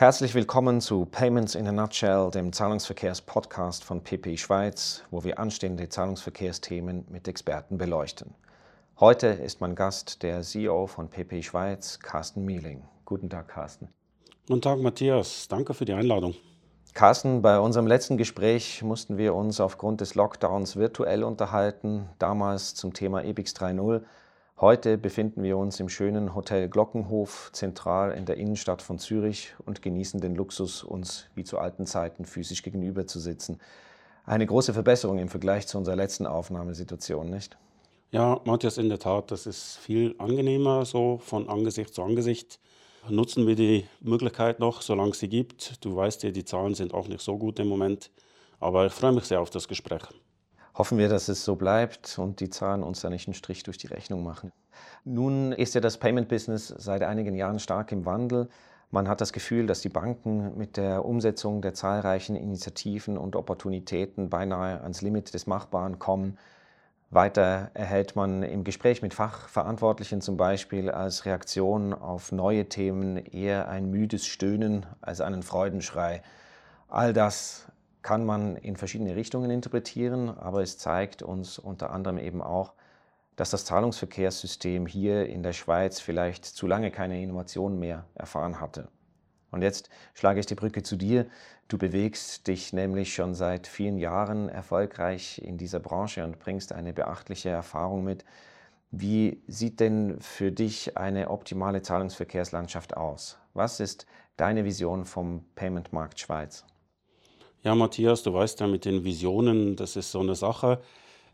Herzlich willkommen zu Payments in a Nutshell, dem Zahlungsverkehrs-Podcast von PP Schweiz, wo wir anstehende Zahlungsverkehrsthemen mit Experten beleuchten. Heute ist mein Gast der CEO von PP Schweiz, Carsten Mieling. Guten Tag, Carsten. Guten Tag, Matthias. Danke für die Einladung. Carsten, bei unserem letzten Gespräch mussten wir uns aufgrund des Lockdowns virtuell unterhalten, damals zum Thema EBIX 3.0. Heute befinden wir uns im schönen Hotel Glockenhof zentral in der Innenstadt von Zürich und genießen den Luxus, uns wie zu alten Zeiten physisch gegenüber zu sitzen. Eine große Verbesserung im Vergleich zu unserer letzten Aufnahmesituation, nicht? Ja, Matthias, in der Tat, das ist viel angenehmer so von Angesicht zu Angesicht. Nutzen wir die Möglichkeit noch, solange es sie gibt. Du weißt ja, die Zahlen sind auch nicht so gut im Moment, aber ich freue mich sehr auf das Gespräch. Hoffen wir, dass es so bleibt und die Zahlen uns da nicht einen Strich durch die Rechnung machen. Nun ist ja das Payment-Business seit einigen Jahren stark im Wandel. Man hat das Gefühl, dass die Banken mit der Umsetzung der zahlreichen Initiativen und Opportunitäten beinahe ans Limit des Machbaren kommen. Weiter erhält man im Gespräch mit Fachverantwortlichen zum Beispiel als Reaktion auf neue Themen eher ein müdes Stöhnen als einen Freudenschrei. All das kann man in verschiedene Richtungen interpretieren, aber es zeigt uns unter anderem eben auch, dass das Zahlungsverkehrssystem hier in der Schweiz vielleicht zu lange keine Innovation mehr erfahren hatte. Und jetzt schlage ich die Brücke zu dir. Du bewegst dich nämlich schon seit vielen Jahren erfolgreich in dieser Branche und bringst eine beachtliche Erfahrung mit. Wie sieht denn für dich eine optimale Zahlungsverkehrslandschaft aus? Was ist deine Vision vom Payment-Markt Schweiz? Ja, Matthias, du weißt ja mit den Visionen, das ist so eine Sache.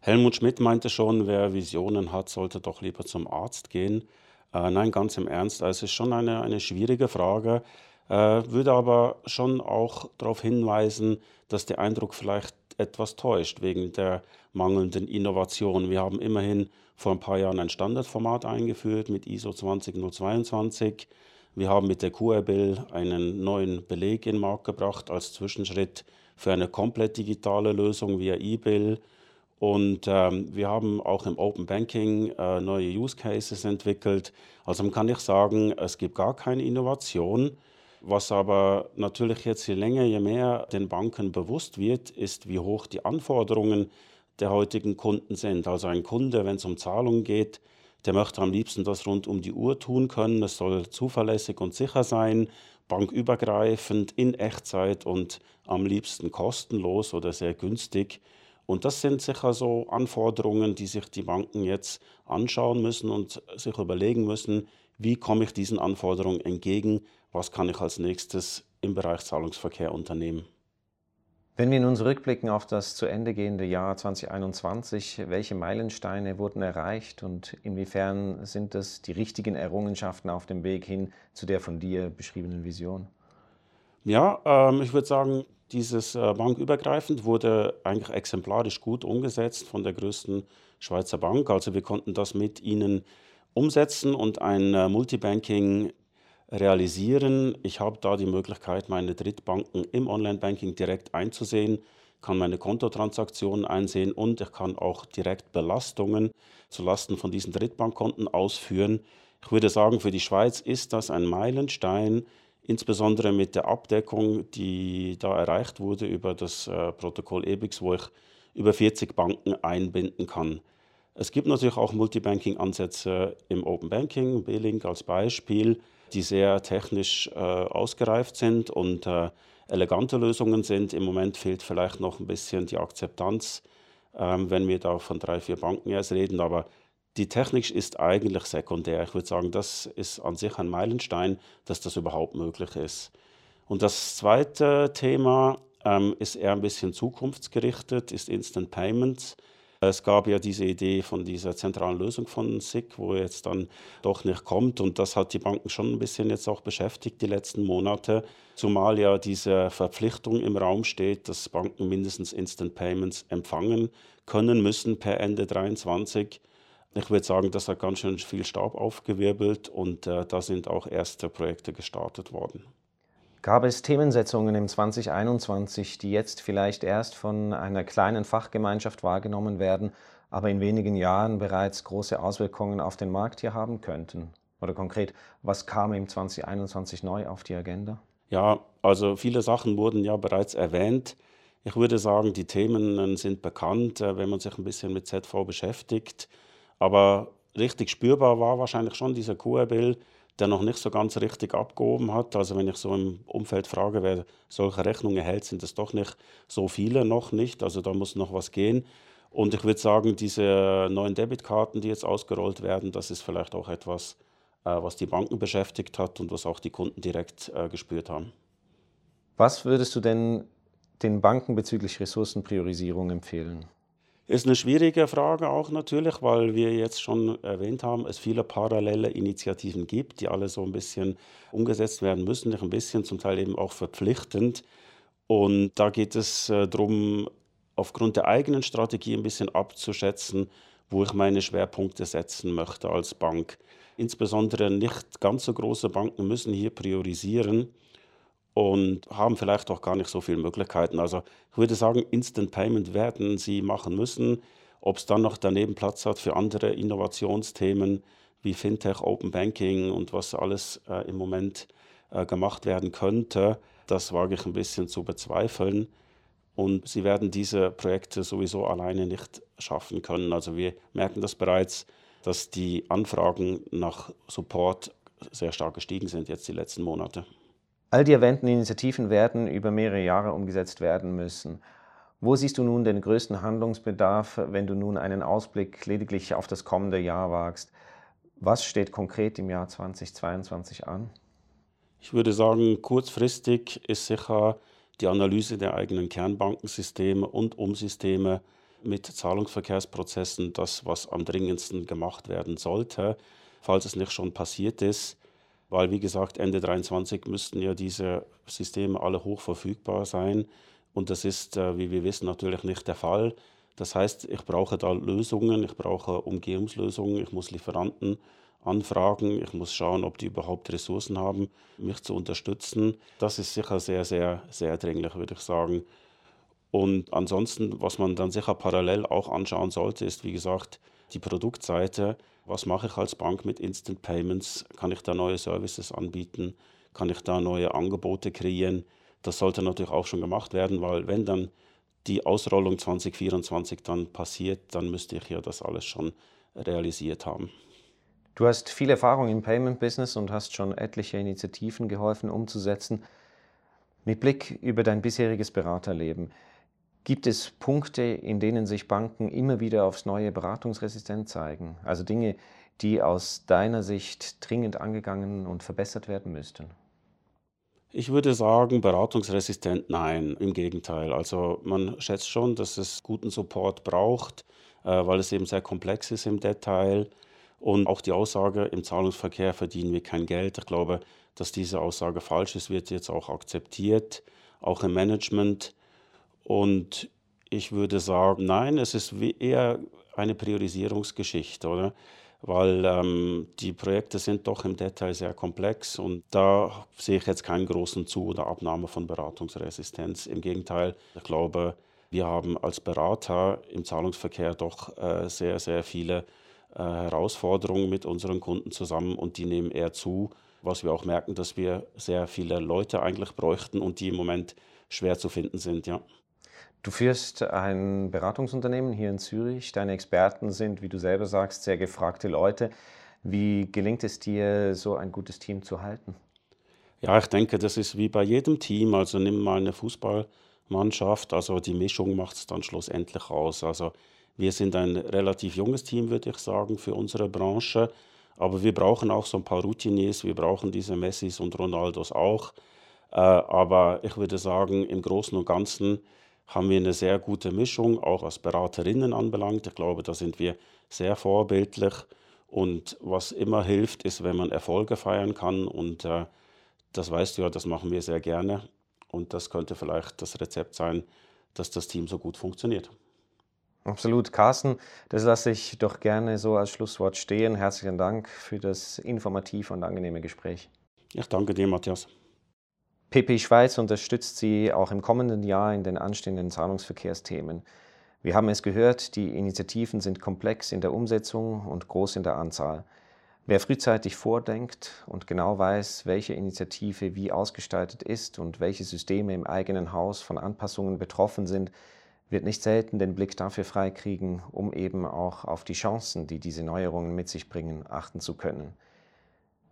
Helmut Schmidt meinte schon, wer Visionen hat, sollte doch lieber zum Arzt gehen. Äh, nein, ganz im Ernst, also es ist schon eine, eine schwierige Frage, äh, würde aber schon auch darauf hinweisen, dass der Eindruck vielleicht etwas täuscht wegen der mangelnden Innovation. Wir haben immerhin vor ein paar Jahren ein Standardformat eingeführt mit ISO 20022. Wir haben mit der QR-Bill einen neuen Beleg in den Markt gebracht als Zwischenschritt für eine komplett digitale Lösung via E-Bill. Und ähm, wir haben auch im Open Banking äh, neue Use Cases entwickelt. Also man kann nicht sagen, es gibt gar keine Innovation. Was aber natürlich jetzt je länger, je mehr den Banken bewusst wird, ist, wie hoch die Anforderungen der heutigen Kunden sind. Also ein Kunde, wenn es um Zahlungen geht, der möchte am liebsten das rund um die Uhr tun können. Es soll zuverlässig und sicher sein, bankübergreifend, in Echtzeit und am liebsten kostenlos oder sehr günstig. Und das sind sicher so Anforderungen, die sich die Banken jetzt anschauen müssen und sich überlegen müssen, wie komme ich diesen Anforderungen entgegen, was kann ich als nächstes im Bereich Zahlungsverkehr unternehmen. Wenn wir nun zurückblicken auf das zu Ende gehende Jahr 2021, welche Meilensteine wurden erreicht und inwiefern sind das die richtigen Errungenschaften auf dem Weg hin zu der von dir beschriebenen Vision? Ja, ähm, ich würde sagen, dieses äh, bankübergreifend wurde eigentlich exemplarisch gut umgesetzt von der größten Schweizer Bank. Also wir konnten das mit ihnen umsetzen und ein äh, Multibanking realisieren. Ich habe da die Möglichkeit, meine Drittbanken im Online-Banking direkt einzusehen, kann meine Kontotransaktionen einsehen und ich kann auch direkt Belastungen zulasten von diesen Drittbankkonten ausführen. Ich würde sagen, für die Schweiz ist das ein Meilenstein, insbesondere mit der Abdeckung, die da erreicht wurde über das äh, Protokoll EBIX, wo ich über 40 Banken einbinden kann. Es gibt natürlich auch Multibanking-Ansätze im Open Banking, B-Link als Beispiel die sehr technisch äh, ausgereift sind und äh, elegante Lösungen sind. Im Moment fehlt vielleicht noch ein bisschen die Akzeptanz, ähm, wenn wir da von drei, vier Banken erst reden. Aber die Technik ist eigentlich sekundär. Ich würde sagen, das ist an sich ein Meilenstein, dass das überhaupt möglich ist. Und das zweite Thema ähm, ist eher ein bisschen zukunftsgerichtet, ist Instant Payments. Es gab ja diese Idee von dieser zentralen Lösung von SIC, wo jetzt dann doch nicht kommt. Und das hat die Banken schon ein bisschen jetzt auch beschäftigt die letzten Monate. Zumal ja diese Verpflichtung im Raum steht, dass Banken mindestens Instant Payments empfangen können müssen per Ende 2023. Ich würde sagen, das hat ganz schön viel Staub aufgewirbelt und äh, da sind auch erste Projekte gestartet worden. Gab es Themensetzungen im 2021, die jetzt vielleicht erst von einer kleinen Fachgemeinschaft wahrgenommen werden, aber in wenigen Jahren bereits große Auswirkungen auf den Markt hier haben könnten? Oder konkret, was kam im 2021 neu auf die Agenda? Ja, also viele Sachen wurden ja bereits erwähnt. Ich würde sagen, die Themen sind bekannt, äh, wenn man sich ein bisschen mit ZV beschäftigt. Aber richtig spürbar war wahrscheinlich schon dieser QR-Bill, der noch nicht so ganz richtig abgehoben hat. Also wenn ich so im Umfeld frage, wer solche Rechnungen hält, sind es doch nicht so viele noch nicht. Also da muss noch was gehen. Und ich würde sagen, diese neuen Debitkarten, die jetzt ausgerollt werden, das ist vielleicht auch etwas, äh, was die Banken beschäftigt hat und was auch die Kunden direkt äh, gespürt haben. Was würdest du denn den Banken bezüglich Ressourcenpriorisierung empfehlen? Ist eine schwierige Frage auch natürlich, weil wir jetzt schon erwähnt haben, es viele parallele Initiativen gibt, die alle so ein bisschen umgesetzt werden müssen, nicht ein bisschen, zum Teil eben auch verpflichtend. Und da geht es äh, darum, aufgrund der eigenen Strategie ein bisschen abzuschätzen, wo ich meine Schwerpunkte setzen möchte als Bank. Insbesondere nicht ganz so große Banken müssen hier priorisieren und haben vielleicht auch gar nicht so viele Möglichkeiten. Also ich würde sagen, Instant Payment werden sie machen müssen. Ob es dann noch daneben Platz hat für andere Innovationsthemen wie Fintech, Open Banking und was alles äh, im Moment äh, gemacht werden könnte, das wage ich ein bisschen zu bezweifeln. Und sie werden diese Projekte sowieso alleine nicht schaffen können. Also wir merken das bereits, dass die Anfragen nach Support sehr stark gestiegen sind jetzt die letzten Monate. All die erwähnten Initiativen werden über mehrere Jahre umgesetzt werden müssen. Wo siehst du nun den größten Handlungsbedarf, wenn du nun einen Ausblick lediglich auf das kommende Jahr wagst? Was steht konkret im Jahr 2022 an? Ich würde sagen, kurzfristig ist sicher die Analyse der eigenen Kernbankensysteme und Umsysteme mit Zahlungsverkehrsprozessen das, was am dringendsten gemacht werden sollte, falls es nicht schon passiert ist weil wie gesagt, Ende 2023 müssten ja diese Systeme alle hoch verfügbar sein und das ist, äh, wie wir wissen, natürlich nicht der Fall. Das heißt, ich brauche da Lösungen, ich brauche Umgehungslösungen, ich muss Lieferanten anfragen, ich muss schauen, ob die überhaupt Ressourcen haben, mich zu unterstützen. Das ist sicher sehr, sehr, sehr dringlich, würde ich sagen. Und ansonsten, was man dann sicher parallel auch anschauen sollte, ist, wie gesagt, die Produktseite. Was mache ich als Bank mit Instant Payments? Kann ich da neue Services anbieten? Kann ich da neue Angebote kreieren? Das sollte natürlich auch schon gemacht werden, weil wenn dann die Ausrollung 2024 dann passiert, dann müsste ich ja das alles schon realisiert haben. Du hast viel Erfahrung im Payment Business und hast schon etliche Initiativen geholfen umzusetzen. Mit Blick über dein bisheriges Beraterleben, Gibt es Punkte, in denen sich Banken immer wieder aufs neue beratungsresistent zeigen? Also Dinge, die aus deiner Sicht dringend angegangen und verbessert werden müssten? Ich würde sagen, beratungsresistent nein, im Gegenteil. Also man schätzt schon, dass es guten Support braucht, äh, weil es eben sehr komplex ist im Detail. Und auch die Aussage, im Zahlungsverkehr verdienen wir kein Geld. Ich glaube, dass diese Aussage falsch ist, wird jetzt auch akzeptiert, auch im Management. Und ich würde sagen, nein, es ist eher eine Priorisierungsgeschichte, oder? Weil ähm, die Projekte sind doch im Detail sehr komplex und da sehe ich jetzt keinen großen Zu- oder Abnahme von Beratungsresistenz. Im Gegenteil, ich glaube, wir haben als Berater im Zahlungsverkehr doch äh, sehr, sehr viele äh, Herausforderungen mit unseren Kunden zusammen und die nehmen eher zu, was wir auch merken, dass wir sehr viele Leute eigentlich bräuchten und die im Moment schwer zu finden sind, ja. Du führst ein Beratungsunternehmen hier in Zürich. Deine Experten sind, wie du selber sagst, sehr gefragte Leute. Wie gelingt es dir, so ein gutes Team zu halten? Ja, ich denke, das ist wie bei jedem Team. Also nimm mal eine Fußballmannschaft. Also die Mischung macht es dann schlussendlich aus. Also wir sind ein relativ junges Team, würde ich sagen, für unsere Branche. Aber wir brauchen auch so ein paar Routiniers. Wir brauchen diese Messis und Ronaldos auch. Äh, aber ich würde sagen, im Großen und Ganzen haben wir eine sehr gute Mischung, auch was Beraterinnen anbelangt. Ich glaube, da sind wir sehr vorbildlich. Und was immer hilft, ist, wenn man Erfolge feiern kann. Und äh, das weißt du ja, das machen wir sehr gerne. Und das könnte vielleicht das Rezept sein, dass das Team so gut funktioniert. Absolut. Carsten, das lasse ich doch gerne so als Schlusswort stehen. Herzlichen Dank für das informative und angenehme Gespräch. Ich danke dir, Matthias. PP Schweiz unterstützt Sie auch im kommenden Jahr in den anstehenden Zahlungsverkehrsthemen. Wir haben es gehört, die Initiativen sind komplex in der Umsetzung und groß in der Anzahl. Wer frühzeitig vordenkt und genau weiß, welche Initiative wie ausgestaltet ist und welche Systeme im eigenen Haus von Anpassungen betroffen sind, wird nicht selten den Blick dafür freikriegen, um eben auch auf die Chancen, die diese Neuerungen mit sich bringen, achten zu können.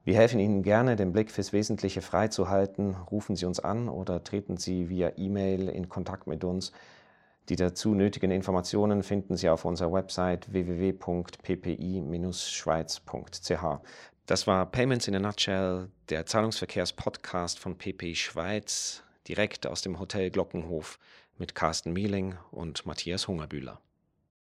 Wir helfen Ihnen gerne, den Blick fürs Wesentliche freizuhalten. Rufen Sie uns an oder treten Sie via E-Mail in Kontakt mit uns. Die dazu nötigen Informationen finden Sie auf unserer Website www.ppi-schweiz.ch. Das war Payments in a Nutshell, der Zahlungsverkehrs-Podcast von PPI Schweiz, direkt aus dem Hotel Glockenhof mit Carsten Mieling und Matthias Hungerbühler.